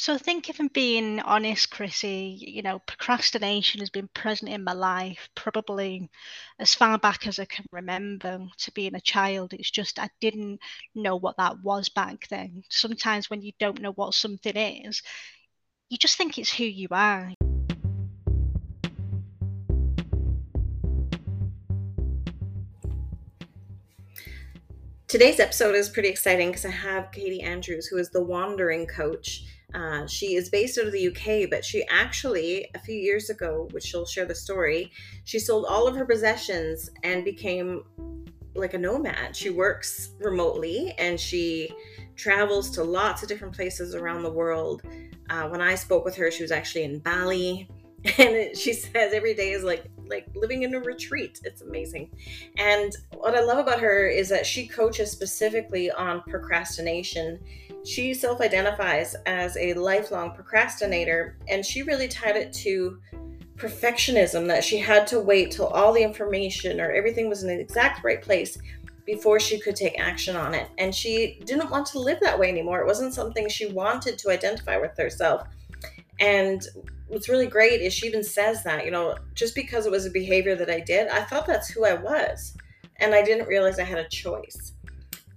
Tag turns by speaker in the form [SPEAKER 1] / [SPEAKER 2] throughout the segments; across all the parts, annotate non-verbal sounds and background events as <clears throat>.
[SPEAKER 1] So I think if I'm being honest, Chrissy, you know, procrastination has been present in my life probably as far back as I can remember to being a child. It's just I didn't know what that was back then. Sometimes when you don't know what something is, you just think it's who you are.
[SPEAKER 2] Today's episode is pretty exciting because I have Katy Andrews, who is the wandering coach uh, she is based out of the UK, but she actually, a few years ago, which she'll share the story, she sold all of her possessions and became like a nomad. She works remotely and she travels to lots of different places around the world. Uh, when I spoke with her, she was actually in Bali, <laughs> and it, she says every day is like like living in a retreat. It's amazing. And what I love about her is that she coaches specifically on procrastination she self identifies as a lifelong procrastinator, and she really tied it to perfectionism that she had to wait till all the information or everything was in the exact right place before she could take action on it. And she didn't want to live that way anymore. It wasn't something she wanted to identify with herself. And what's really great is she even says that, you know, just because it was a behavior that I did, I thought that's who I was. And I didn't realize I had a choice.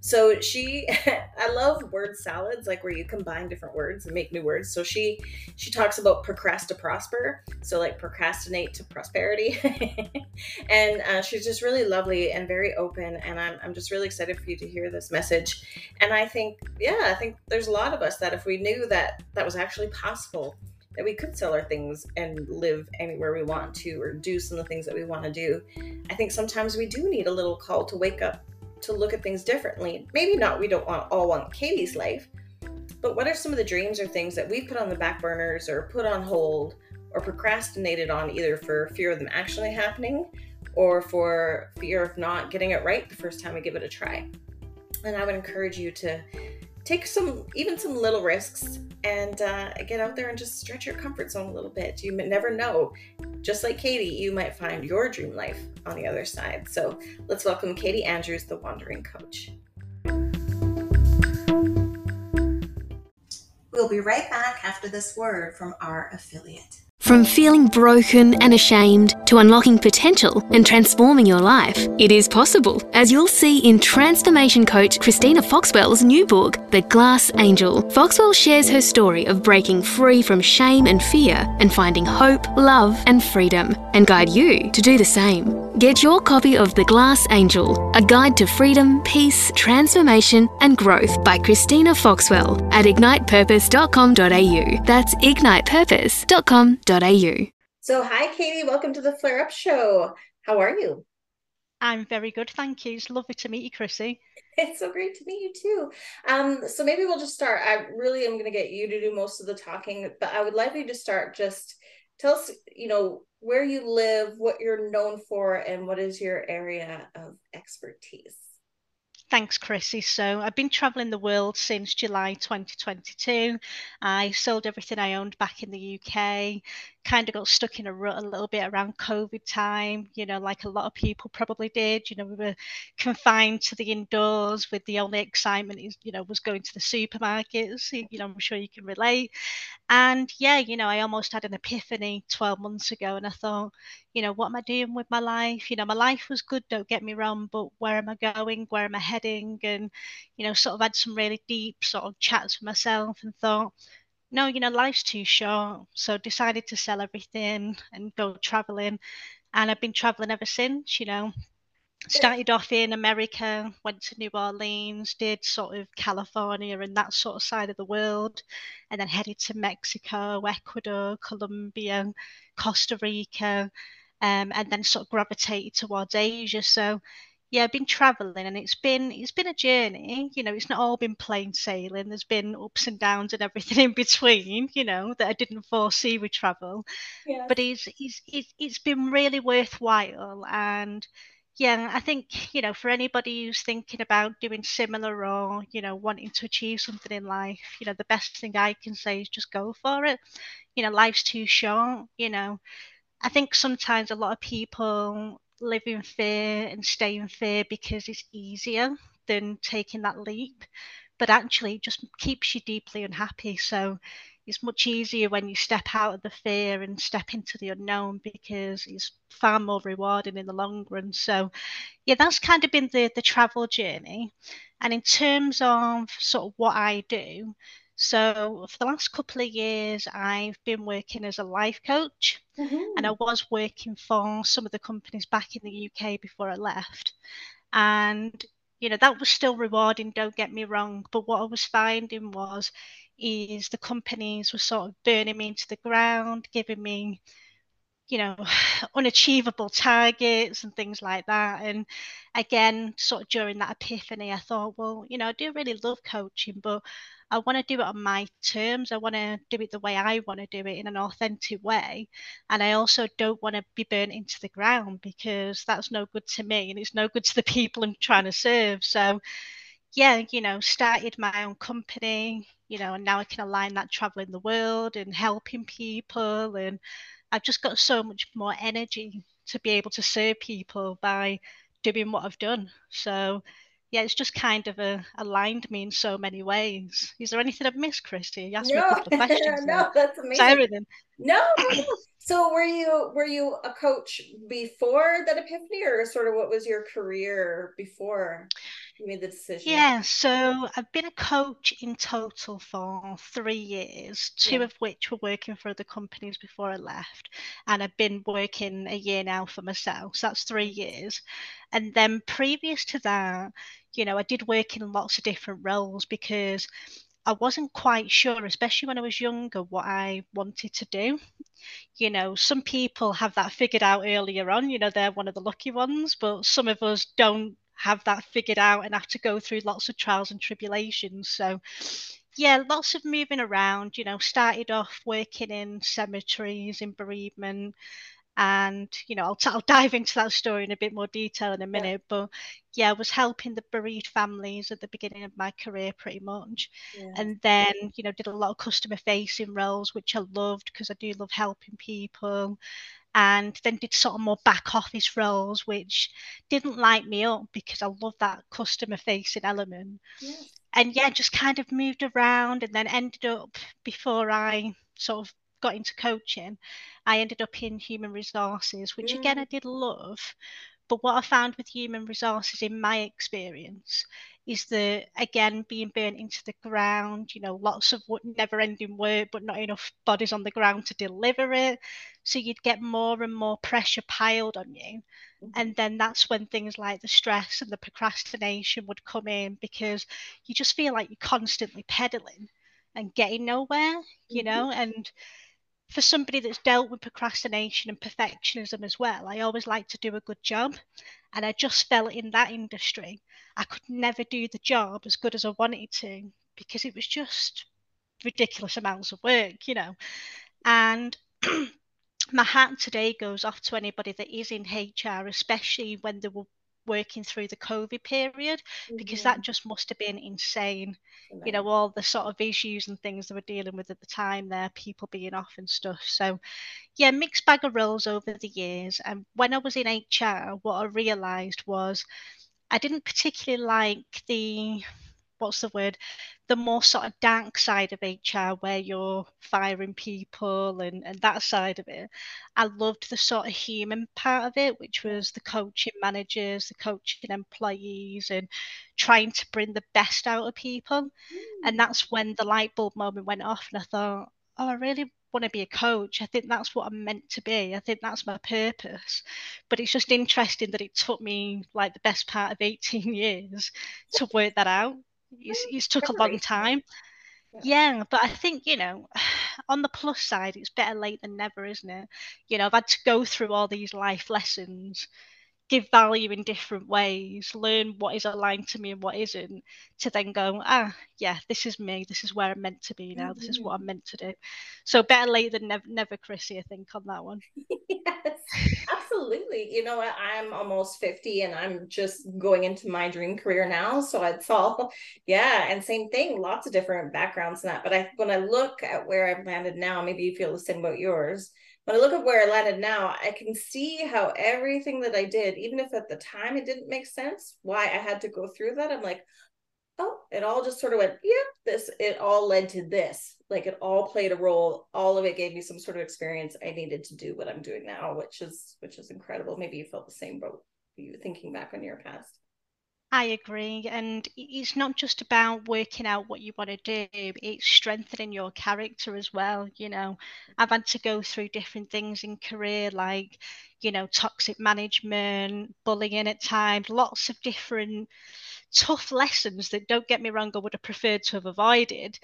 [SPEAKER 2] So she, <laughs> I love word salads, like where you combine different words and make new words. So she, she talks about procrast to prosper. So like procrastinate to prosperity. <laughs> and uh, she's just really lovely and very open. And I'm, I'm just really excited for you to hear this message. And I think, yeah, I think there's a lot of us that if we knew that that was actually possible, that we could sell our things and live anywhere we want to or do some of the things that we want to do. I think sometimes we do need a little call to wake up to look at things differently. Maybe not, we don't want all want Katy's life, but what are some of the dreams or things that we put on the back burners or put on hold or procrastinated on either for fear of them actually happening or for fear of not getting it right the first time we give it a try? And I would encourage you to take some, even some little risks and uh, get out there and just stretch your comfort zone a little bit. You never know. Just like Katy, you might find your dream life on the other side. So let's welcome Katy Andrews, the Wandering Coach.
[SPEAKER 3] We'll be right back after this word from our affiliate.
[SPEAKER 4] From feeling broken and ashamed to unlocking potential and transforming your life, it is possible, as you'll see in transformation coach Christina Foxwell's new book, The Glass Angel. Foxwell shares her story of breaking free from shame and fear and finding hope, love, and freedom, and guide you to do the same. Get your copy of The Glass Angel, a guide to freedom, peace, transformation, and growth by Christina Foxwell at ignitepurpose.com.au. That's ignitepurpose.com.au.
[SPEAKER 2] So, hi, Katy. Welcome to the Flare Up Show. How are you?
[SPEAKER 1] I'm very good, thank you. It's lovely to meet you, Chrissy. <laughs>
[SPEAKER 2] It's so great to meet you too. Um, so maybe we'll just start. I really am going to get you to do most of the talking, but I would like you to start. Just tell us, you know, where you live, what you're known for, and what is your area of expertise.
[SPEAKER 1] Thanks, Chrissy. So I've been traveling the world since July 2022. I sold everything I owned back in the UK, kind of got stuck in a rut a little bit around COVID time, you know, like a lot of people probably did. You know, we were confined to the indoors with the only excitement is, you know, was going to the supermarkets. You know, I'm sure you can relate. And yeah, you know, I almost had an epiphany 12 months ago and I thought, you know, what am I doing with my life? You know, my life was good, don't get me wrong, but where am I going? Where am I heading? And, you know, sort of had some really deep sort of chats with myself and thought, no, you know, life's too short. So decided to sell everything and go traveling. And I've been traveling ever since, you know. Started off in America, went to New Orleans, did sort of California and that sort of side of the world, and then headed to Mexico, Ecuador, Colombia, Costa Rica, um, and then sort of gravitated towards Asia. So yeah, I've been traveling and it's been it's been a journey. You know, it's not all been plain sailing. There's been ups and downs and everything <laughs> in between. You know that I didn't foresee with travel, yeah. but it's, it's it's it's been really worthwhile. And yeah, I think you know for anybody who's thinking about doing similar or you know wanting to achieve something in life, you know the best thing I can say is just go for it. You know, life's too short. You know, I think sometimes a lot of people live in fear and stay in fear because it's easier than taking that leap. But actually, it just keeps you deeply unhappy. So, it's much easier when you step out of the fear and step into the unknown because it's far more rewarding in the long run. So, yeah, that's kind of been the the travel journey. And in terms of sort of what I do, so for the last couple of years, I've been working as a life coach, mm-hmm. and I was working for some of the companies back in the UK before I left. And you know that was still rewarding. Don't get me wrong, but what I was finding was is the companies were sort of burning me into the ground, giving me you know <sighs> unachievable targets and things like that. And again sort of during that epiphany i thought well you know i do really love coaching but i want to do it on my terms. I want to do it the way i want to do it in an authentic way. And i also don't want to be burnt into the ground because that's no good to me and it's no good to the <laughs> people i'm trying to serve. So yeah you know started my own company you know and now i can align that traveling the world and helping people and I've just got so much more energy to be able to serve people by doing what I've done. So yeah, it's just kind of a, aligned me in so many ways. Is there anything I've missed, Christy? You asked no, me a couple of questions. <laughs>
[SPEAKER 2] no, that's amazing. everything. No, no. so were you were you a coach before that epiphany, or sort of what was your career before? You made the decision?
[SPEAKER 1] Yeah, so I've been a coach in total for three years, two yeah. of which were working for other companies before I left. And I've been working a year now for myself. So that's three years. And then previous to that, you know, I did work in lots of different roles because I wasn't quite sure, especially when I was younger, what I wanted to do. You know, some people have that figured out earlier on, you know, they're one of the lucky ones, but some of us don't have that figured out and have to go through lots of trials and tribulations. So, yeah, lots of moving around. You know, started off working in cemeteries, in bereavement, and you know, I'll, t- I'll dive into that story in a bit more detail in a minute. Yeah. But yeah, I was helping the bereaved families at the beginning of my career, pretty much, yeah. and then you know, did a lot of customer facing roles, which I loved because I do love helping people and then did sort of more back office roles, which didn't light me up because I love that customer facing element. Yes. And yeah, just kind of moved around and then ended up before I sort of got into coaching, I ended up in human resources, which mm. again I did love. But what I found with human resources in my experience is that again being burnt into the ground you know lots of never ending work but not enough bodies on the ground to deliver it so you'd get more and more pressure piled on you mm-hmm. and then that's when things like the stress and the procrastination would come in because you just feel like you're constantly pedaling and getting nowhere you mm-hmm. know and for somebody that's dealt with procrastination and perfectionism as well, I always like to do a good job. And I just felt in that industry, I could never do the job as good as I wanted to because it was just ridiculous amounts of work, you know. And <clears throat> my hat today goes off to anybody that is in HR, especially when they were working through the COVID period mm-hmm. because that mm-hmm. just must have been insane. You know, all the sort of issues and things they were dealing with at the time there, people being off and stuff. So, yeah, mixed bag of roles over the years. And when I was in HR, what I realised was I didn't particularly like the what's the word the more sort of dank side of HR where you're firing people and, and that side of it. I loved the sort of human part of it, which was the coaching managers, the coaching employees, and trying to bring the best out of people. Mm. And that's when the light bulb moment went off, and I thought, oh, I really want to be a coach. I think that's what I'm meant to be. I think that's my purpose. But it's just interesting that it took me like the best part of 18 <laughs> years to work that out it's, it's took a long time. Yeah. yeah, but I think, you know, <sighs> on the plus side, it's better late than never, isn't it? You know, I've had to go through all these life lessons give value in different ways, learn what is aligned to me and what isn't, to then go, ah, yeah, this is me. This is where I'm meant to be now. This is what I'm mm-hmm. meant to do. So better late than never, never, Chrissy, I think, on that one. <laughs>
[SPEAKER 2] yes, absolutely. You know what? I'm almost 50 and I'm just going into my dream career now. So it's all, yeah. And same thing, lots of different backgrounds in that. But I, when I look at where I've landed now, maybe you feel the same about yours when I look at where I landed now, I can see how everything that I did, even if at the time it didn't make sense, why I had to go through that. I'm like, oh, it all just sort of went, yep, this, it all led to this. Like it all played a role. All of it gave me some sort of experience I needed to do what I'm doing now, which is, which is incredible. Maybe you felt the same boat, you thinking back on your past.
[SPEAKER 1] I agree. And it's not just about working out what you want to do, it's strengthening your character as well. You know, I've had to go through different things in career, like, you know, toxic management, bullying at times, lots of different tough lessons that don't get me wrong, I would have preferred to have avoided.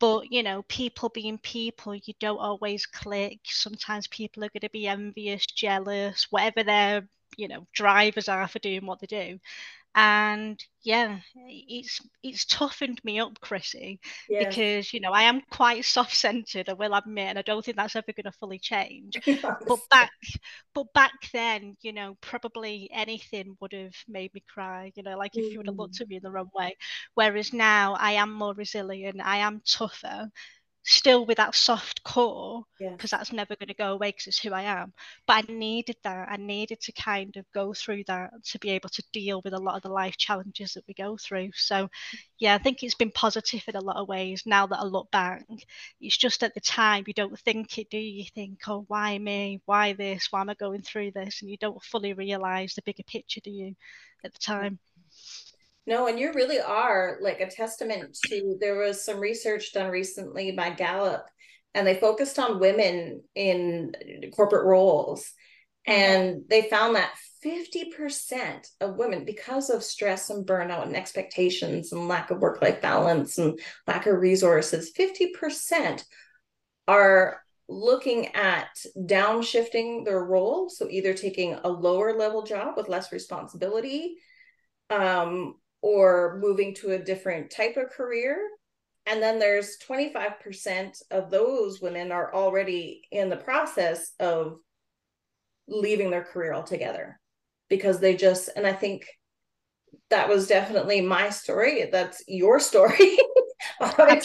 [SPEAKER 1] But you know, people being people, you don't always click. Sometimes people are going to be envious, jealous, whatever their you know drivers are for doing what they do and yeah it's it's toughened me up chrissy yes. because you know i am quite soft-centered i will admit and i don't think that's ever going to fully change <laughs> but back but back then you know probably anything would have made me cry you know like if you would have looked mm. at me in the wrong way whereas now i am more resilient i am tougher still with that soft core because yeah. that's never going to go away because it's who I am. But I needed that. I needed to kind of go through that to be able to deal with a lot of the life challenges that we go through. So, yeah, I think it's been positive in a lot of ways. Now that I look back, it's just at the time you don't think it, do you? You think, oh, why me? Why this? Why am I going through this? And you don't fully realize the bigger picture, do you, at the time?
[SPEAKER 2] No, and you really are like a testament to there was some research done recently by Gallup and they focused on women in corporate roles and they found that 50% of women because of stress and burnout and expectations and lack of work life balance and lack of resources 50% are looking at downshifting their role so either taking a lower level job with less responsibility um, or moving to a different type of career. And then there's 25% of those women are already in the process of leaving their career altogether because they just, and I think that was definitely my story. That's your story. <laughs> like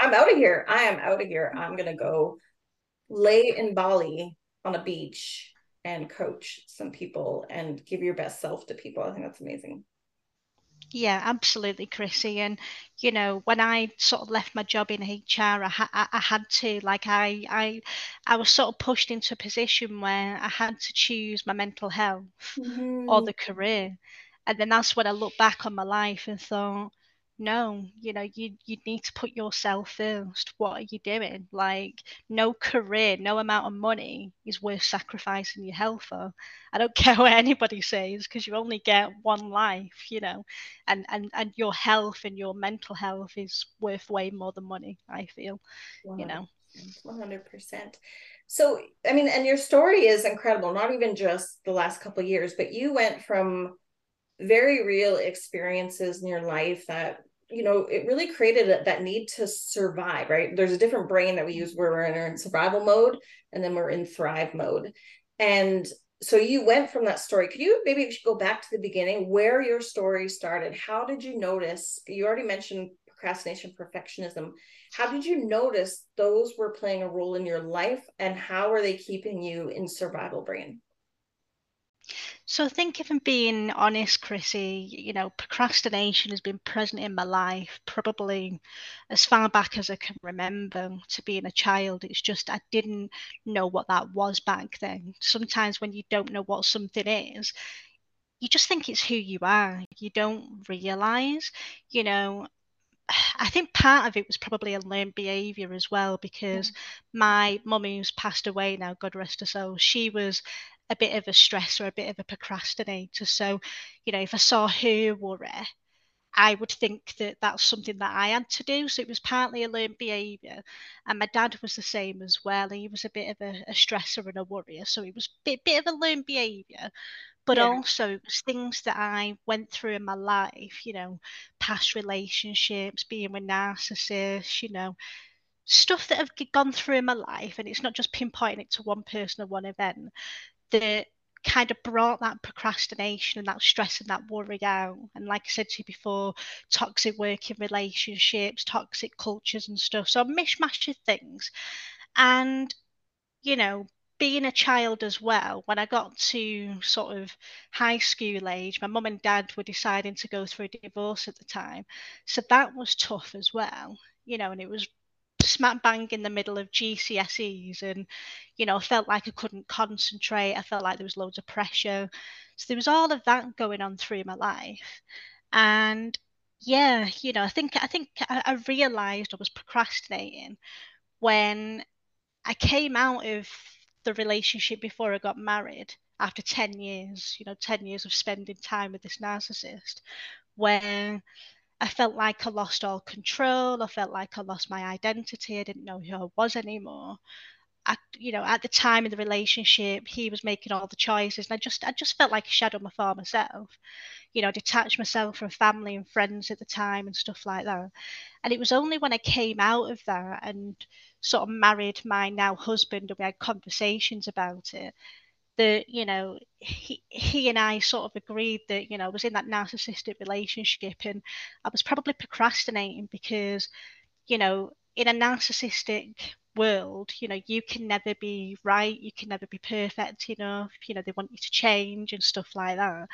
[SPEAKER 2] I'm out of here. I am out of here. I'm gonna go lay in Bali on a beach and coach some people and give your best self to people. I think that's amazing.
[SPEAKER 1] Yeah, absolutely, Chrissy. And you know, when I sort of left my job in HR, I, ha- I had to like I I I was sort of pushed into a position where I had to choose my mental health mm-hmm. or the career, and then that's when I looked back on my life and thought, no you know you you need to put yourself first. What are you doing? Like no career no amount of money is worth sacrificing your health for. I don't <laughs> care what anybody says because you only get one life you know? And and and your health and your mental health is worth way more than money i feel 100%, you know?
[SPEAKER 2] 100% so i mean and your story is incredible not even just the last couple years but you went from very real experiences in your life that you know, it really created a, that need to survive, right? There's a different brain that we mm-hmm. use where we're in survival mode and then we're in thrive mode. And so you went from that story. Could you maybe go back to the beginning where your story started? How did you notice? You already mentioned procrastination, perfectionism. How did you notice those were playing a role in your life and how are they keeping you in survival brain?
[SPEAKER 1] So I think if I'm being honest, Chrissy, you know, procrastination has been present in my life probably as far back as I can remember to being a child. It's just I didn't know what that was back then. Sometimes when you don't know what something is, you just think it's who you are. You don't realize, you know, <sighs> I think part of it was probably a learned behaviour as well because mm. my mum who's passed away now, God rest her soul, she was a bit of a stress or a bit of a procrastinator. So, you know, if I saw her worry, I would think that that's something that I had to do. So it was partly a learned behaviour. And my dad was the same as well. He was a bit of a, a stressor and a worrier. So it was a bit, bit of a learned behaviour. But yeah. also it was things that I went through in my life, you know, past relationships, being with narcissists, you know, stuff that have gone through in my life. And it's not just pinpointing it to one person or one event that kind of brought that procrastination and that stress and that worry out. And like I said to you before, toxic working relationships, toxic cultures and stuff. So a mishmash of things. And, you know, being a child as well, when I got to sort of high school age, my mum and dad were deciding to go through a divorce at the time. So that was tough as well, you know, and it was smack bang in the middle of GCSEs and you know felt like I couldn't concentrate. I felt like there was loads of pressure. So there was all of that going on through my life. And yeah you know I think I think I, I realized I was procrastinating when I came out of the relationship before I got married after 10 years you know 10 years of spending time with this narcissist where I felt like I lost all control. I felt like I lost my identity. I didn't know who I was anymore. I, you know, at the time in the relationship, he was making all the choices, and I just, I just felt like a shadow of my former self. You know, detached myself from family and friends at the time and stuff like that. And it was only when I came out of that and sort of married my now husband, and we had conversations about it, that you know he he and I sort of agreed that you know I was in that narcissistic relationship and I was probably procrastinating because you know in a narcissistic world you know you can never be right you can never be perfect enough you know they want you to change and stuff like that.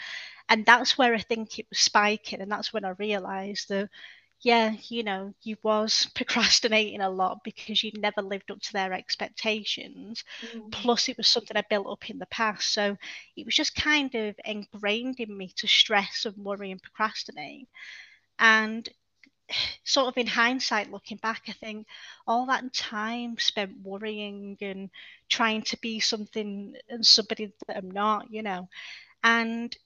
[SPEAKER 1] And that's where I think it was spiking and that's when I realized that yeah, you know, you was <laughs> procrastinating a lot because you never lived up to their expectations. Mm. Plus, it was something I built up in the past. So it was just kind of ingrained in me to stress and worry and procrastinate. And <sighs> sort of in hindsight, looking back, I think all that time spent worrying and trying to be something and somebody that I'm not, you know, and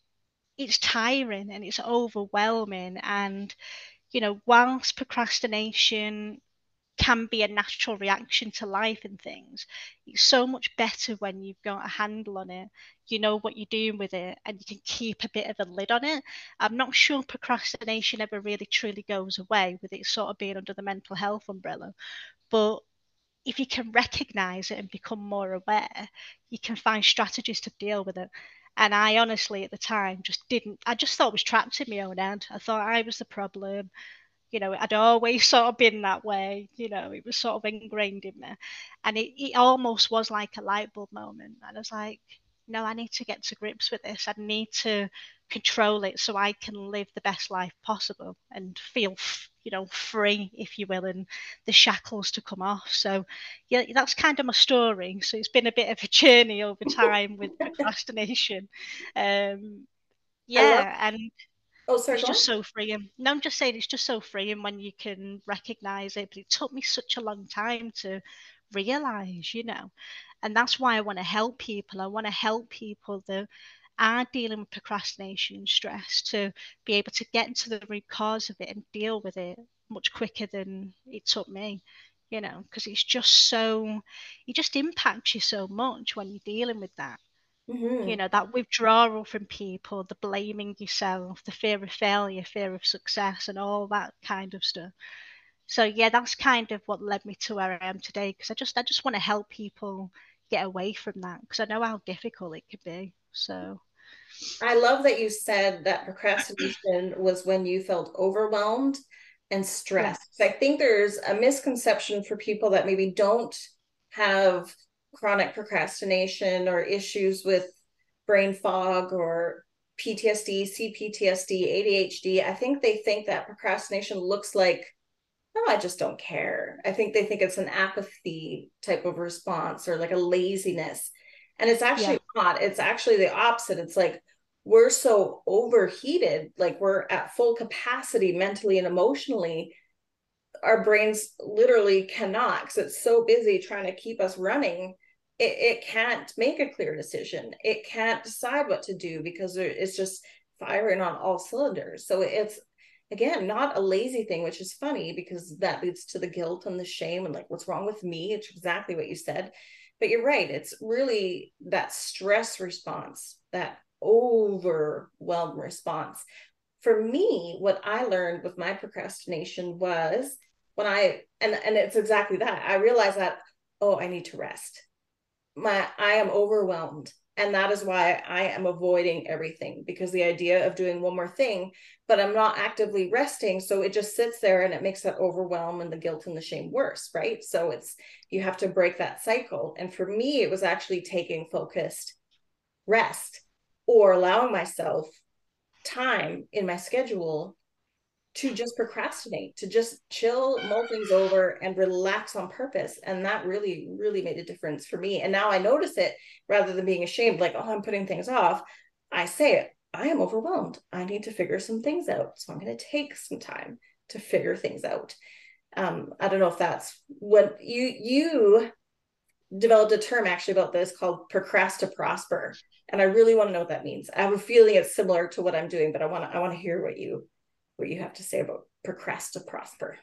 [SPEAKER 1] it's tiring and it's overwhelming and you know, whilst procrastination can be a natural reaction to life and things, it's so much better when you've got a handle on it. You know what you're doing with it and you can keep a bit of a lid on it. I'm not sure procrastination ever really truly goes away with it sort of being under the mental health umbrella. But if you can recognize it and become more aware, you can find strategies to deal with it. And I honestly, at the time, just didn't. I just thought I was trapped in my own head. I thought I was the problem. You know, I'd always <laughs> sort of been that way. You know, it was sort of ingrained in me. And it, it almost was like a light bulb moment. And I was like, no, I need to get to grips with this. I need to control it so I can live the best life possible and feel, you know, free, if you will, and the shackles to come off. So, yeah, that's kind of my story. So it's been a bit of a journey over time with <laughs> procrastination. Um, yeah, and
[SPEAKER 2] oh, sorry,
[SPEAKER 1] it's just so freeing. No, I'm just saying it's just so freeing when you can recognize it. But it took me such a long time to realize, you know, and that's why I want to help people. I want to help people that are dealing with procrastination and stress to be able to get into the root cause of it and deal with it much quicker than it took me you know because it's just so it just impacts you so much when you're dealing with that. Mm-hmm. you know that withdrawal from people the blaming yourself the fear of failure fear of success and all that kind of stuff. So yeah that's kind of what led me to where i am today because i just i just want to help people get away from that because i know how difficult it could be so
[SPEAKER 2] I love that you said that procrastination was when you felt overwhelmed and stressed. Yeah. I think there's a misconception for people that maybe don't have chronic procrastination or issues with brain fog or PTSD, CPTSD, ADHD. I think they think that procrastination looks like, oh, I just don't care. I think they think it's an apathy type of response or like a laziness. And it's actually. Not. It's actually the opposite. It's like we're so overheated, like we're at full capacity mentally and emotionally. Our brains literally cannot because it's so busy trying to keep us running. It, it can't make a clear decision. It can't decide what to do because it's just firing on all cylinders. So it's again not a lazy thing which is funny because that leads to the guilt and the shame and like what's wrong with me it's exactly what you said but you're right it's really that stress response that overwhelmed response. For me what i learned with my procrastination was when i and and it's exactly that i realized that oh i need to rest. My i am overwhelmed And that is why I am avoiding everything because the idea of doing one more thing, but I'm not actively resting. So it just sits there and it makes that overwhelm and the guilt and the shame worse. Right. So it's, you have to break that cycle. And for me, it was actually taking focused rest or allowing myself time in my schedule to just procrastinate, to just chill, mull things over, and relax on purpose. And that really, really made a difference for me. And now I notice it rather than being ashamed, like, oh, I'm putting things off. I say it, I am overwhelmed. I need to figure some things out. So I'm going to take some time to figure things out. Um, I don't know if that's what you you developed a term actually about this called procrast to prosper. And I really want to know what that means. I have a feeling it's similar to what I'm doing, but I want to I want to hear what you what you have to say about procrast to prosper.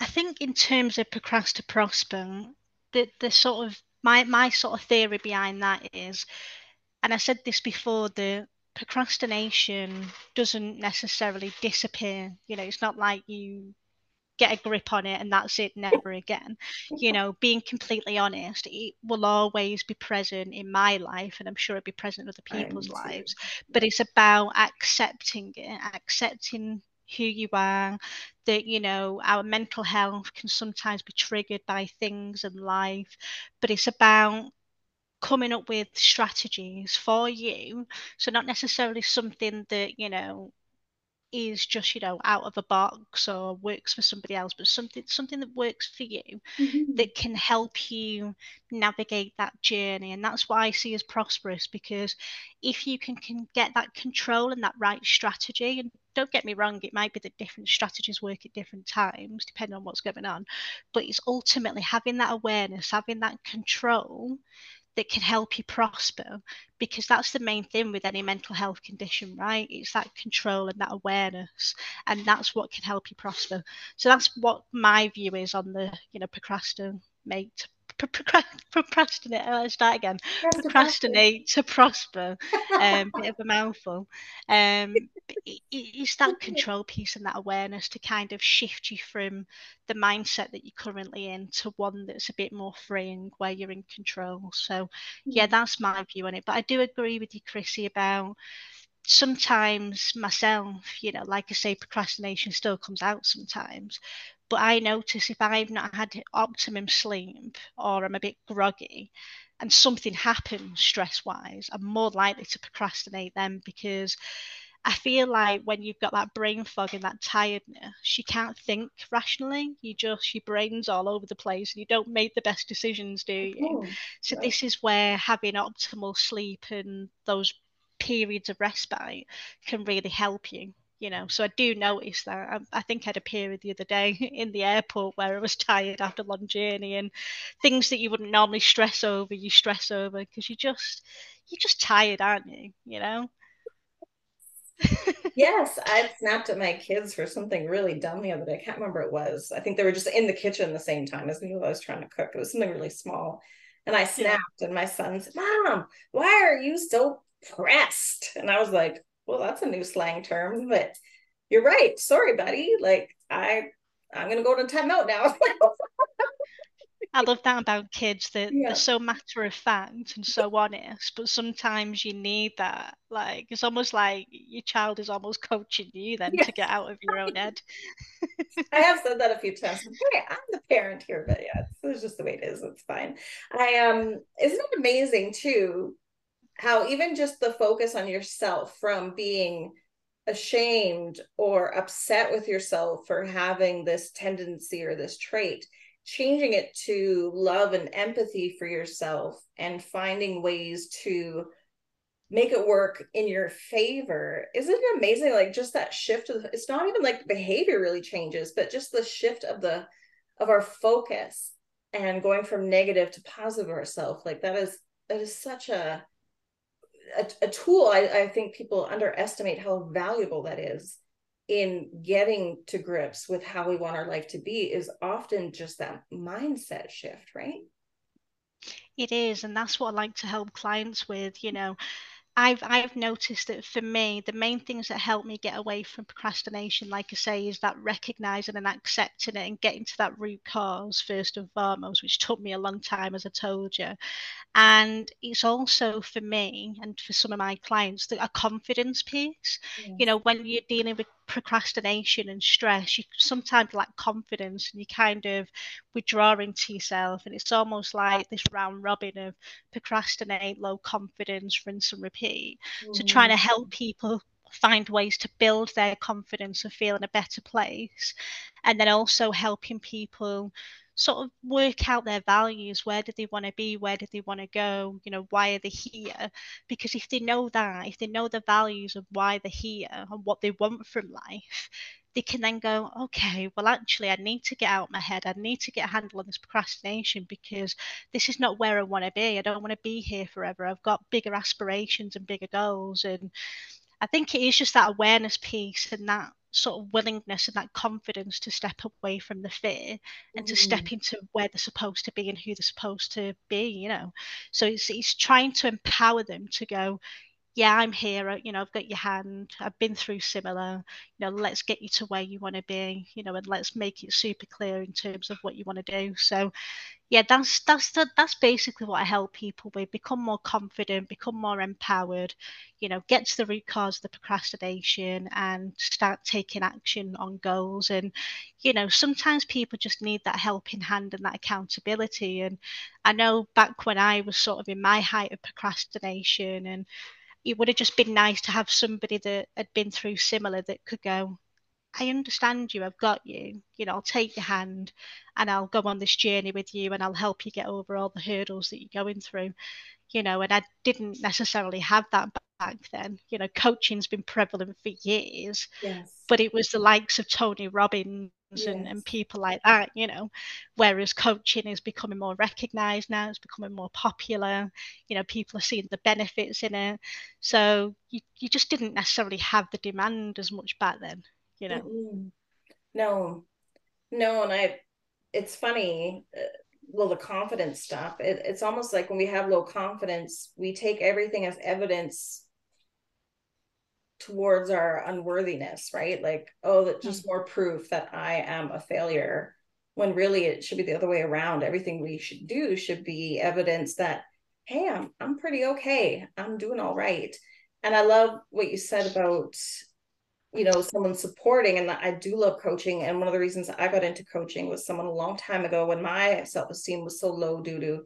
[SPEAKER 1] I think in terms of procrast to prosper, the the sort of my my sort of theory behind that is, and I said this before, the procrastination doesn't necessarily disappear. You know, it's not like you get a grip on it and that's it never again. You know being completely honest it will always be present in my life and i'm sure it'll be present in other people's lives. But it's about accepting it accepting who you are that you know our mental health can sometimes be triggered by things in life but it's about coming up with strategies for you. So not necessarily something that you know is just you know out of a box or works for somebody else but something something that works for you mm-hmm. that can help you navigate that journey and that's what i see as prosperous because if you can, can get that control and that right strategy and don't get me wrong it might be that different strategies work at different times depending on what's going on but it's ultimately having that awareness having that control that can help you prosper because that's the main thing with any mental health condition right? It's that control and that awareness and that's what can help you prosper. So that's what my view is on the you know procrastinate procrastinate. Let's start again. Procrastinate to prosper. Um, <laughs> bit of a mouthful. Um, it's that control piece and that awareness to kind of shift you from the mindset that you're currently in to one that's a bit more freeing, where you're in control. So, yeah, mm. that's my view on it. But I do agree with you, Chrissy, about sometimes myself, you know, like I say, procrastination still comes out sometimes. But I notice if I've not had optimum sleep or I'm a bit groggy and something happens stress wise, I'm more likely to procrastinate then because I feel like when you've got that brain fog and that tiredness, you can't think rationally. You just your brain's all over the place and you don't make the best decisions, do you? so right. this is where having optimal sleep and those periods of respite can really help you you know so i do notice that. I, I, think i had a period the other day <laughs> in the airport where i was tired after a long journey and things that you wouldn't normally stress over you stress over because you just you're just tired aren't you you know? <laughs>
[SPEAKER 2] Yes i snapped at my kids for something really dumb the other day. I can't remember it was. I think they were just in the kitchen the same time as me while i was trying to cook. It was something really small. And i snapped and my son said mom why are you so pressed? And i was like well, that's a new slang term, but you're right. Sorry, buddy. Like I, I'm gonna go to timeout now. <laughs>
[SPEAKER 1] I love that about kids that yeah. they're so matter of fact and so honest, but sometimes you need that. Like it's almost like your child is almost coaching you then yes. to get out of your own head. <laughs>
[SPEAKER 2] I have said that a few times. Hey, I'm the parent here, but yeah, it's, it's just the way it is. It's fine. I um, isn't it amazing too how even just the focus on yourself from being ashamed or upset with yourself for having this tendency or this trait changing it to love and empathy for yourself and finding ways to make it work in your favor isn't it amazing? Like just that shift of it's not even like behavior really changes but just the shift of the of our focus and going from negative to positive ourselves like that is that is such a a, a tool I, I think people underestimate how valuable that is in getting to grips with how we want our life to be is often just that mindset shift right?
[SPEAKER 1] It is and that's what i like to help clients with you know I've I've noticed that for me, the main things that help me get away from procrastination, like I say, is that recognizing and accepting it and getting to that root cause first and foremost, which took me a long time, as I told you. And it's also for me and for some of my clients that a confidence piece. Yes. You know, when you're dealing with procrastination and stress, you sometimes lack confidence and you kind of withdraw into yourself. And it's almost like this round robin of procrastinate, low confidence, rinse and repeat. Mm. So trying to help people find ways to build their confidence and feel in a better place. And then also helping people sort of work out their values where do they want to be where do they want to go you know why are they here? Because if they know that if they know the values of why they're here and what they want from life they can then go okay well actually i need to get out of my head. I need to get a handle on this procrastination because this is not where i want to be. I don't want to be here forever. I've got bigger aspirations and bigger goals. And i think it is just that awareness piece and that sort of willingness and that confidence to step away from the fear and mm. to step mm. into where they're supposed to be and who they're supposed to be you know so it's, it's trying to empower them to go yeah i'm here uh, you know i've got your hand i've been through similar you know let's get you to where you want to be you know and let's make it super clear in terms of what you want to do so yeah, that's that's that's basically what I help people with: become more confident, become more empowered, you know, get to the root cause of the procrastination, and start taking action on goals. And you know, sometimes people just need that helping hand and that accountability. And I know back when I was sort of in my height of procrastination, and it would have just been nice to have somebody that had been through similar that could go, I understand you, I've got you, you know, I'll take your hand and I'll go on this journey with you and I'll help you get over all the hurdles that you're going through, you know, and I didn't necessarily have that back then. You know, coaching's been prevalent for years, yes. but it was the likes of Tony Robbins yes. and, and people like that, you know, whereas coaching is becoming more recognized now, it's becoming more popular, you know, people are seeing the benefits in it. So you, you just didn't necessarily have the demand as much back then you know mm-hmm.
[SPEAKER 2] no no and i it's funny uh, well the confidence stuff it, it's almost like when we have low confidence we take everything as evidence towards our unworthiness right? Like oh that's just mm-hmm. more proof that i am a failure when really it should be the other way around. Everything we should do should be evidence that hey i'm, I'm pretty okay. I'm doing all right. And i love what you said about you know someone supporting and i do love coaching. And one of the reasons i got into coaching was someone a long time ago when my self-esteem was so low due to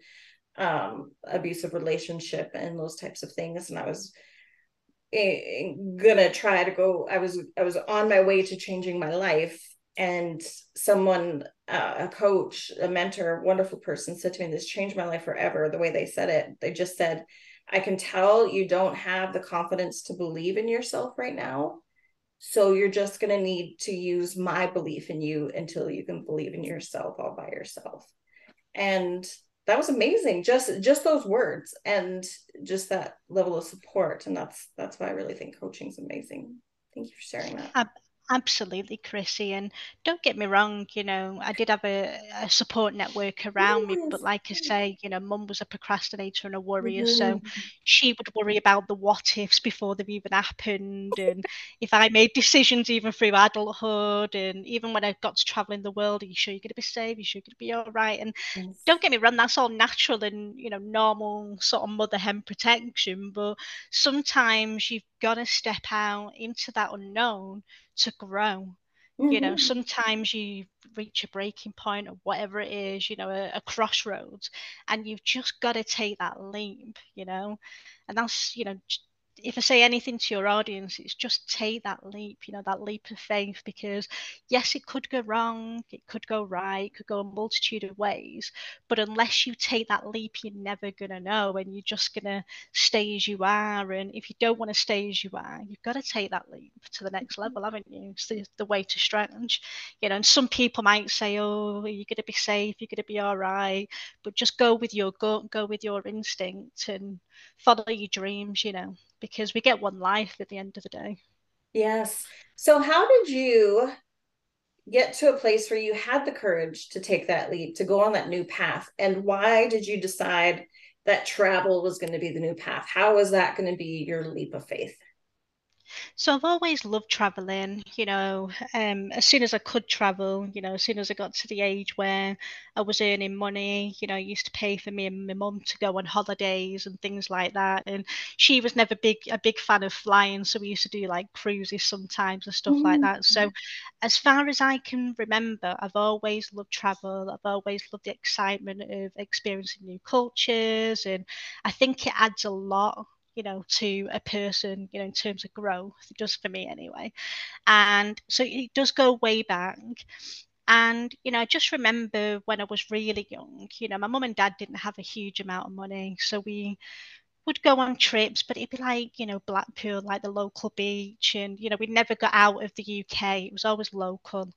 [SPEAKER 2] um, abusive relationship and those types of things. And i was gonna try to go i was i was on my way to changing my life and someone uh, a coach a mentor wonderful person said to me this changed my life forever the way they said it they just said i can tell you don't have the confidence to believe in yourself right now so you're just going to need to use my belief in you until you can believe in yourself all by yourself. And that was amazing. Just just those words and just that level of support. And that's that's why I really think coaching is amazing. Thank you for sharing that.
[SPEAKER 1] Absolutely, Chrissy. And don't get me wrong, you know, I did have a, a support network around yes. me, but like I say, you know, mum was a procrastinator and a worrier. Mm-hmm. So she would worry about the what ifs before they've even happened. And if I made decisions even through adulthood, and even when I got to traveling the world, are you sure you're going to be safe? Are you sure you're going to be all right? And yes. don't get me wrong, that's all natural and, you know, normal sort of mother hen protection. But sometimes you've got to step out into that unknown to grow. Mm-hmm. You know, mm-hmm. sometimes you reach a breaking point or whatever it is, you know, a, a crossroads, and you've just got to take that leap, you know, and that's, you know, if I say anything to your audience, it's just take that leap, you know, that leap of faith, because yes, it could go wrong, it could go right, it could go a multitude of ways. But unless you take that leap, you're never going to know, and you're just going to stay as you are. And if you don't want to stay as you are, you've got to take that leap to the next level, mm-hmm. haven't you? It's the, the way to stretch, you know. And some people might say, oh, you're going to be safe, you're going to be all right, but just go with your gut, go with your instinct, and follow your dreams, you know because we get one life at the end of the day.
[SPEAKER 2] Yes. So, how did you get to a place where you had the courage to take that leap, to go on that new path? And why did you decide that travel was going to be the new path? How was that going to be your leap of faith?
[SPEAKER 1] So I've always loved traveling, you know, um, as soon as I could travel, you know, as soon as I got to the age where I was earning money, you know, I used to pay for me and my mum to go on holidays and things like that. And she was never big a big fan of flying, so we used to do like cruises sometimes and stuff mm-hmm. like that. So as far as I can remember, I've always loved travel. I've always loved the excitement of experiencing new cultures and I think it adds a lot you know, to a person, you know, in terms of growth. Does for me anyway. And so it does go way back. And, you know, I just remember when I was really young, you know, my mum and dad didn't have a huge amount of money. So we would go on trips, but it'd be like, you know, Blackpool, like the local beach. And, you know, we'd never got out of the UK. It was always local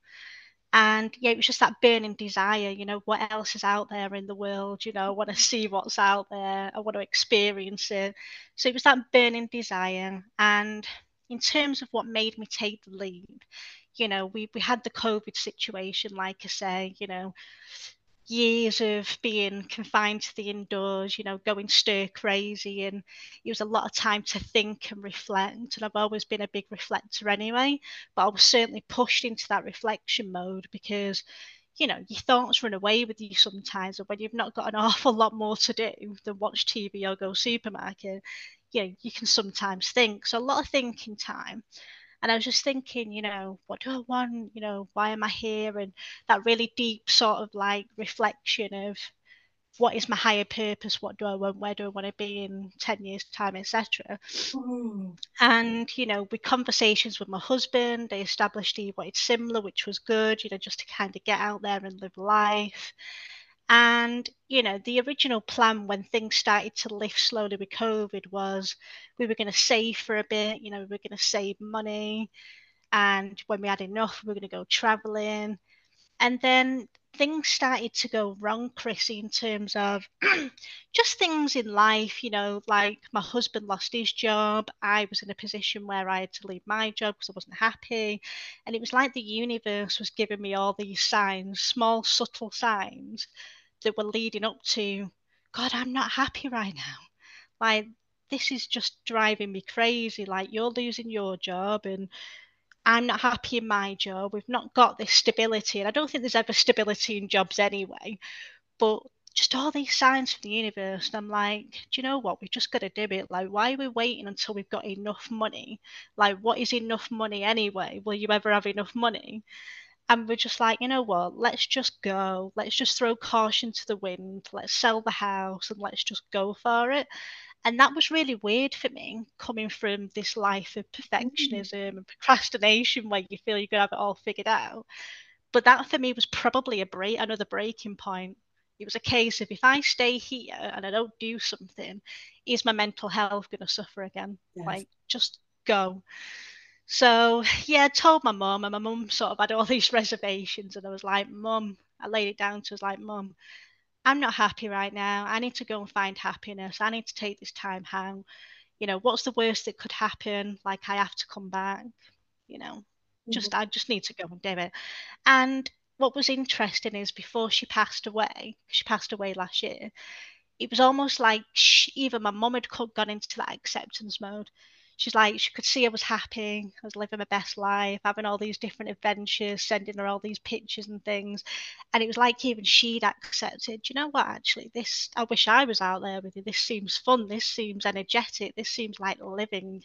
[SPEAKER 1] and yeah it was just that burning desire you know what else is out there in the world you know i want to see what's out there i want to experience it. So it was that burning desire and in terms of what made me take the leap you know we, we had the covid situation like i say you know years of being confined to the indoors, you know, going stir crazy. And it was a lot of time to think and reflect. And I've always been a big reflector anyway, but I was certainly pushed into that reflection mode because, you know, your thoughts run away with you sometimes. And when you've not got an <laughs> awful lot more to do than watch TV or go supermarket, you know, you can sometimes think. So a lot of thinking time. And I was just thinking, you know, what do I want? You know, why am I here? And that really deep sort of like reflection of what is my higher purpose? What do I want? Where do I want to be in 10 years' time, etc. Mm. And, you know, with conversations with my husband, they established he wanted similar, which was good, you know, just to kind of get out there and live life. And, you know, the original plan when things started to lift slowly with COVID was we were going to save for a bit, you know, we were going to save money. And when we had enough, we were going to go traveling. And then things started to go wrong, Chrissy, in terms of <clears throat> just things in life, you know, like my husband lost his job. I was in a position where I had to leave my job because I wasn't happy. And it was like the universe was giving me all these signs, small, subtle signs that were leading up to god i'm not happy right now. Like this is just driving me crazy. Like you're losing your job and i'm not happy in my job. We've not got this stability. And i don't think there's ever stability in jobs anyway. But just all these signs from the universe and i'm like do you know what? We've just got to do it. Like why are we waiting until we've got enough money? Like what is enough money anyway? Will you ever have enough money and we're just like, you know what, let's just go. Let's just throw caution to the wind. Let's sell the house and let's just go for it. And that was really weird for me, coming from this life of mm. perfectionism mm. and procrastination where you feel you're going to have it all figured out. But that for me was probably a break, another breaking point. It was a case of if I stay here and I don't do something, is my mental health going to suffer again? Yes. Like, just go. So yeah, I told my mum, and my mum sort of had all <laughs> these reservations, and I was like, Mum, I laid it down to was like, Mum, I'm not happy right now. I need to go and find happiness. I need to take this time out. You know, what's the worst that could happen? Like I have to come back. You know, mm-hmm. just I just need to go and do it. And what was interesting is before she passed away, she passed away last year. It was almost like she, even my mum had gone into that acceptance mode she's like she could see I was happy, I was living my best life, having all these different adventures, sending her all these pictures and things, and it was like even she'd accepted. you know what? Actually, this I wish I was out there with you. This seems fun. This seems energetic. This seems like living.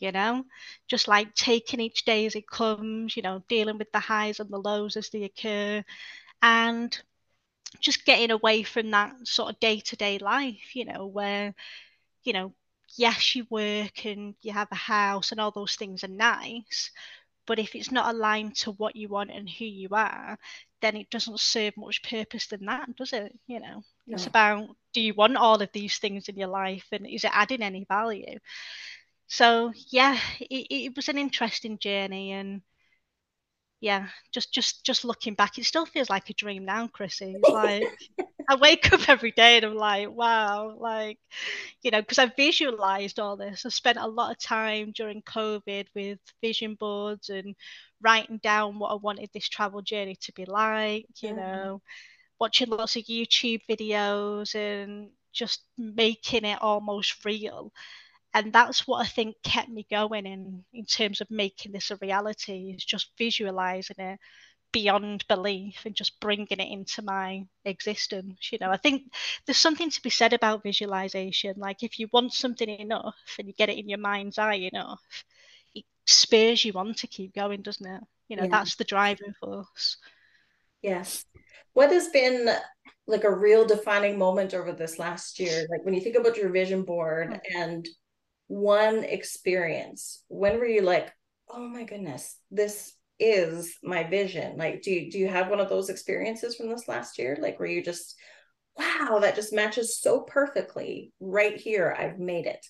[SPEAKER 1] You know, just like taking each day as it comes. You know, dealing with the highs and the lows as they occur, and just getting away from that sort of day to day life. You know, where you know yes, you work and you have a house and all those things are nice, but if it's not aligned to what you want and who you are, then it doesn't serve much purpose than that, does it? You know, no. it's about do you want all of these things in your life and is it adding any value? So yeah, it, it was an interesting journey and yeah, just just just looking back, it still feels like a dream now, Chrissy. Like I wake up every day and I'm like, wow, like, you know, because I visualized all this. I spent a lot of time during COVID with vision boards and writing down what I wanted this travel journey to be like, you yeah. know, watching lots of YouTube videos and just making it almost real. And that's what I think kept me going in in terms of making this a reality is just visualizing it beyond belief and just bringing it into my existence you know. I think there's something to be said about visualization like if you want something enough and you get it in your mind's eye enough it spurs you on to keep going doesn't it? You know yeah. that's the driving force.
[SPEAKER 2] Yes. What has been like a real defining moment over this last year? Like when you think about your vision board mm. and one experience. When were you like oh my goodness this is my vision. Like do you do you have one of those experiences from this last year? Like where you just wow that just matches so perfectly right here. I've made it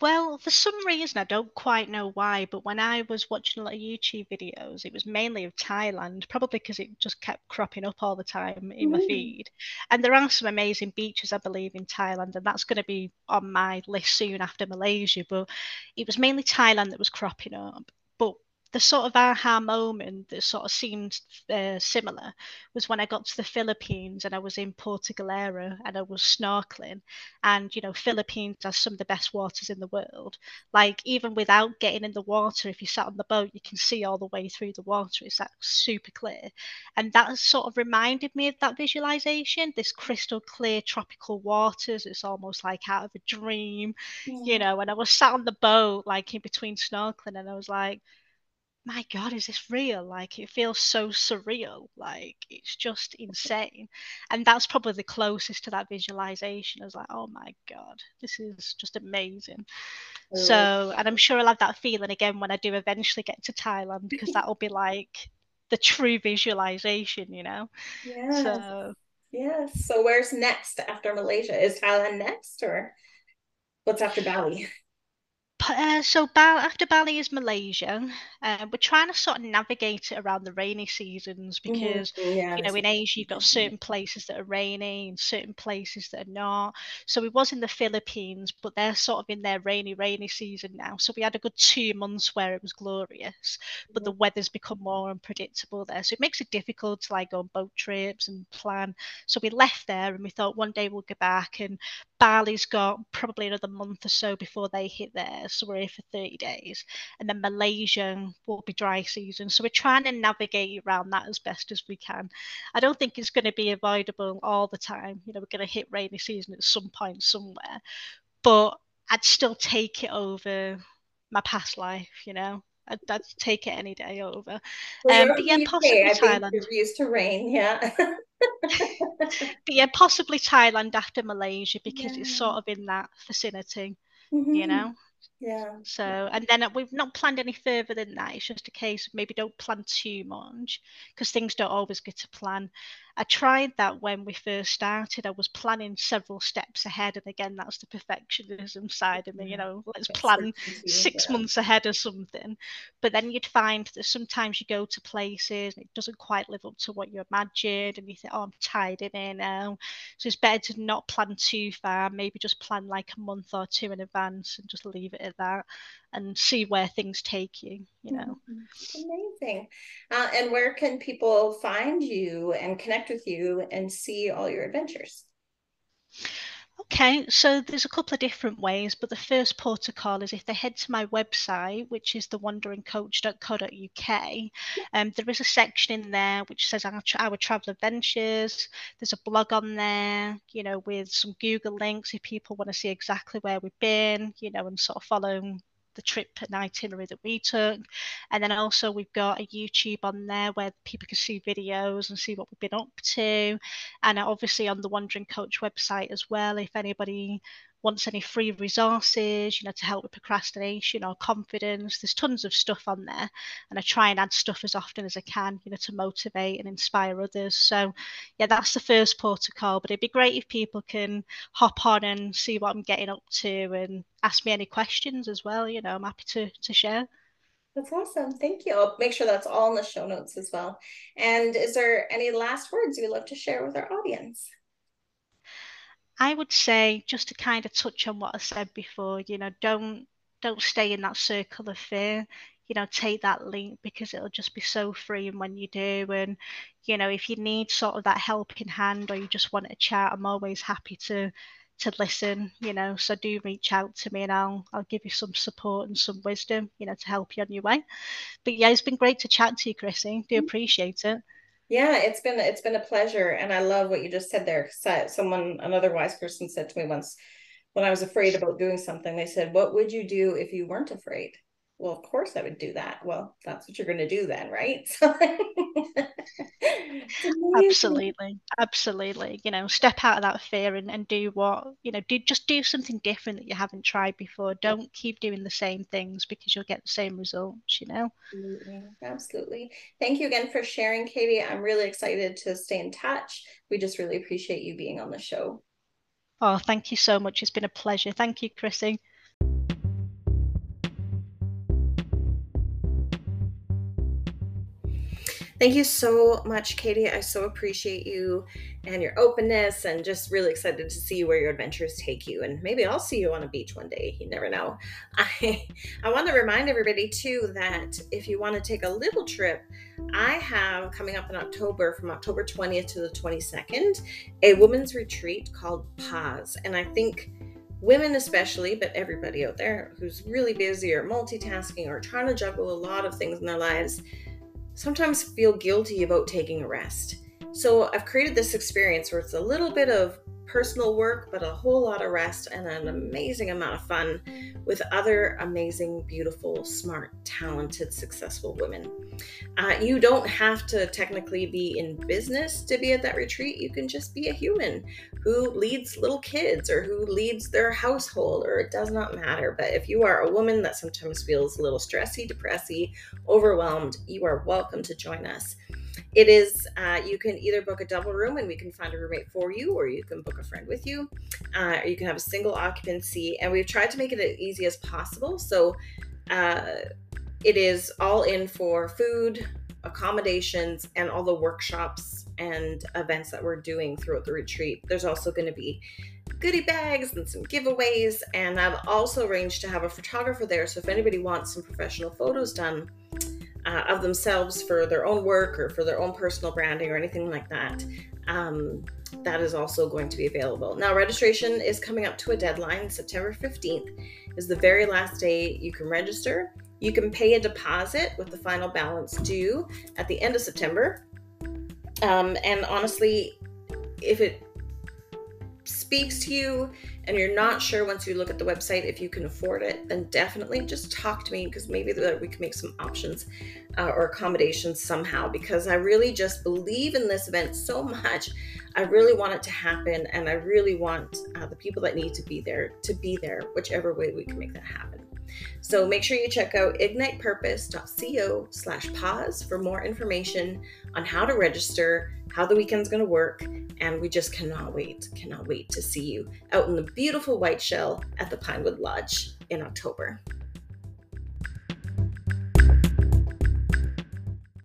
[SPEAKER 1] well, for some reason, I don't quite know why, but when I was watching a lot of YouTube videos, it was mainly of Thailand, probably because it just kept cropping up all the time in my feed. And there are some amazing beaches, I believe, in Thailand, and that's going to be on my list soon after Malaysia. But it was mainly Thailand that was cropping up. The sort of aha moment that sort of seemed uh, similar was when I got to the Philippines and I was in Puerto Galera and I was snorkeling. And, you know, Philippines has some of the best waters in the world. Like, even without getting in the water, if you sat on the boat, you can see all the way through the water. It's like super clear. And that sort of reminded me of that visualization this crystal clear tropical waters. It's almost like out of a dream, yeah. you know. And I was sat on the boat, like in between snorkeling, and I was like, my god is this real? Like it feels so surreal. Like it's just insane. And that's probably the closest to that visualization. As like oh my god this is just amazing. So and i'm sure i'll have that feeling again when i do eventually get to thailand because <laughs> that'll be like the true visualization you know?
[SPEAKER 2] Yeah so yes. So where's next after malaysia? Is thailand next or what's after bali
[SPEAKER 1] uh, so after Bali is Malaysia. Uh, we're trying to sort of navigate it around the rainy seasons mm-hmm. because mm-hmm. yeah, you know in Asia you've got certain places that are rainy and certain places that are not. So we was in the Philippines, but they're sort of in their rainy rainy season now. So we had a good two months where it was glorious, but the weather's become more unpredictable there. So it makes it difficult to like go on boat trips and plan. So we left there and we thought one day we'll go back and Bali's got probably another month or so before they hit theirs. So we're here for 30 days. And then Malaysia will be dry season. So we're trying to navigate around that as best as we can. I don't think it's going to be avoidable all the time. You know, we're going to hit rainy season at some point somewhere. But I'd still take it over my past life, you know. I'd, I'd take it any day over.
[SPEAKER 2] Well, um, but yeah, possibly Thailand. Used to rain, yeah. <laughs>
[SPEAKER 1] but yeah, possibly Thailand after Malaysia because yeah. it's sort of in that vicinity, mm-hmm. you know.
[SPEAKER 2] Yeah.
[SPEAKER 1] So, and then uh, we've not planned any further than that. It's just a case of maybe don't plan too much because things don't always get to plan. I tried that when we first started. I was planning several steps ahead, and again, that's the perfectionism side of me. You know, let's plan six months ahead or something. But then you'd find that sometimes you go to places and it doesn't quite live up to what you imagined, and you think, "Oh, I'm tired in here now." So it's better to not plan too far. Maybe just plan like a month or two in advance and just leave it at that and see where things take you you know
[SPEAKER 2] mm-hmm. amazing uh, and where can people find you and connect with you and see all your adventures
[SPEAKER 1] Okay, so there's a couple of different ways, but the first protocol is if they head to my website, which is thewanderingcoach.co.uk, um, there is a section in there which says our, our travel adventures. There's a blog on there, you know, with some Google links if people want to see exactly where we've been, you know, and sort of follow the trip and itinerary that we took. And then also we've got a YouTube on there where people can see videos and see what we've been up to. And obviously on the Wandering Coach website as well, if anybody wants any free resources, you know, to help with procrastination or confidence. There's tons of stuff on there. And I try and add stuff as often as I can, you know, to motivate and inspire others. So, yeah, that's the first protocol. But it'd be great if people can hop on and see what I'm getting up to and ask me any questions as well. You know, I'm happy to, to share.
[SPEAKER 2] That's awesome. Thank you. I'll make sure that's all in the show notes as well. And is there any last words you'd love to share with our audience?
[SPEAKER 1] I would say just to kind of touch on what I said before, you know, don't don't stay in that circle of fear. you know, take that leap because it'll just be so freeing when you do. And, you know, if you need sort of that helping hand or you just want to chat, I'm always happy to to listen, you know. So do reach out to me and I'll I'll give you some support and some wisdom, you know, to help you on your way. But yeah, it's been great to chat to you, Chrissy. Do mm. appreciate it.
[SPEAKER 2] Yeah, it's been it's been a pleasure, and I love what you just said there. Someone, another wise person, said to me once when I was afraid about doing something. They said, "What would you do if you weren't afraid?" Well, of course I would do that. Well, that's what you're going to do then, right? <laughs>
[SPEAKER 1] absolutely. Absolutely. You know, step out of that fear and, and do what, you know, do just do something different that you haven't tried before. Don't keep doing the same things because you'll get the same results, you know?
[SPEAKER 2] Absolutely. Absolutely. Thank you again for sharing, Katy. I'm really excited to stay in touch. We just really appreciate you being on the show.
[SPEAKER 1] Oh, thank you so much. It's been a pleasure. Thank you, Chrissy.
[SPEAKER 2] Thank you so much, Katy. I so appreciate you and your openness, and just really excited to see where your adventures take you. And maybe I'll see you on a beach one day. You never know. <laughs> I I want to remind everybody too that if you want to take a little trip, I have coming up in October, from October 20th to the 22nd, a women's retreat called Pause, and I think women especially but everybody out there who's really busy or multitasking or trying to juggle a lot of things in their lives sometimes feel guilty about taking a rest. So I've created this experience where it's a little bit of personal work, but a whole lot of rest and an amazing amount of fun with other amazing, beautiful, smart, talented, successful women. Uh, you don't have to technically be in business to be at that retreat. You can just be a human who leads little kids or who leads their household, or it does not matter. But if you are a woman that sometimes feels a little stressy, depressy, overwhelmed, you are welcome to join us. It is, uh, you can either book a double room and we can find a roommate for you, or you can book a friend with you, uh, or you can have a single occupancy. And we've tried to make it as easy as possible. So uh, it is all in for food, accommodations, and all the workshops and events that we're doing throughout the retreat. There's also going to be goodie bags and some giveaways. And I've also arranged to have a photographer there. So if anybody wants some professional photos done, uh, of themselves for their own work or for their own personal branding or anything like that, um, that is also going to be available. Now, registration is coming up to a deadline. September 15th is the very last day you can register. You can pay a deposit with the final balance due at the end of September. Um, and honestly, if it speaks to you and you're not sure once you look at the website if you can afford it, then definitely just talk to me because maybe we can make some options uh, or accommodations somehow. Because I really just believe in this event so much. I really want it to happen, and I really want uh, the people that need to be there to be there, whichever way we can make that happen. So make sure you check out ignitepurpose.co slash pause for more information on how to register, how the weekend's going to work, and we just cannot wait, cannot wait to see you out in the beautiful Whiteshell at the Pinewood Lodge in October.